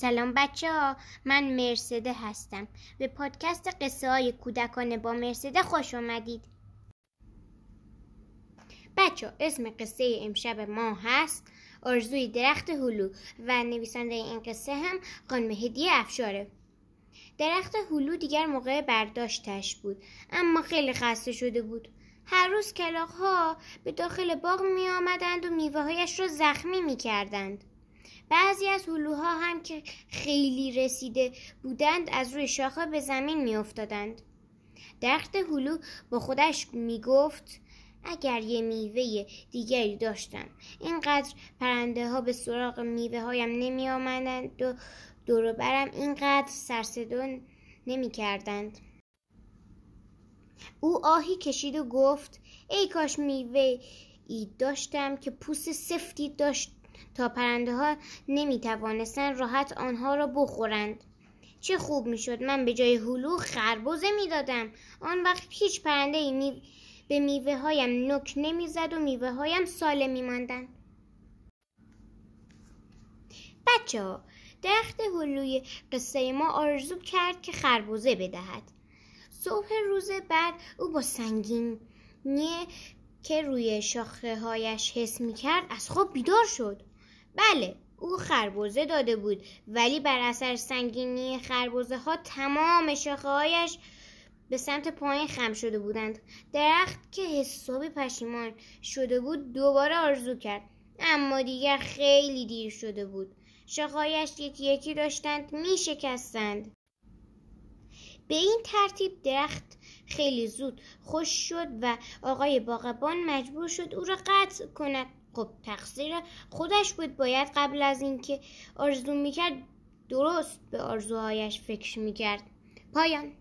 سلام بچه ها من مرسده هستم. به پادکست قصه های کودکانه با مرسده خوش آمدید بچه اسم قصه امشب ما هست آرزوی درخت هلو و نویسنده این قصه هم خانم هدیه افشاره. درخت هلو دیگر موقع برداشتش بود اما خیلی خسته شده بود. هر روز کلاق ها به داخل باغ می آمدند و میوه هایش را زخمی می کردند. بعضی از هلوها هم که خیلی رسیده بودند از روی شاخه به زمین می افتادند. درخت هلو با خودش می گفت اگر یه میوه دیگری داشتم اینقدر پرنده ها به سراغ میوه هایم نمی آمدند و دور برم اینقدر سرسدون نمی کردند. او آهی کشید و گفت ای کاش میوه ای داشتم که پوست سفتی داشت تا پرنده ها نمی توانستن راحت آنها را بخورند. چه خوب می شد من به جای هلو خربوزه می دادم آن وقت هیچ پرنده ای می... به میوه هایم نک نمی زد و میوه هایم سالم می ماندن. بچه ها درخت هلوی قصه ما آرزو کرد که خربوزه بدهد. صبح روز بعد او با سنگینی که روی شاخه هایش حس می کرد از خواب بیدار شد. بله او خربوزه داده بود ولی بر اثر سنگینی خربوزه ها تمام شاخه به سمت پایین خم شده بودند. درخت که حسابی پشیمان شده بود دوباره آرزو کرد اما دیگر خیلی دیر شده بود. شاخهایش یکی یکی داشتند می شکستند به این ترتیب درخت خیلی زود خوش شد و آقای باغبان مجبور شد او را قطع کند. خب تقصیر خودش بود. باید قبل از اینکه آرزو می‌کرد درست به آرزوهایش فکر می‌کرد. پایان.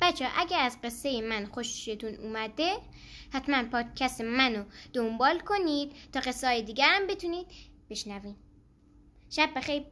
بچه اگر از قصه من خوششتون اومده حتما پادکست منو دنبال کنید. تا قصه های دیگر هم بتونید بشنوید. شب بخیر.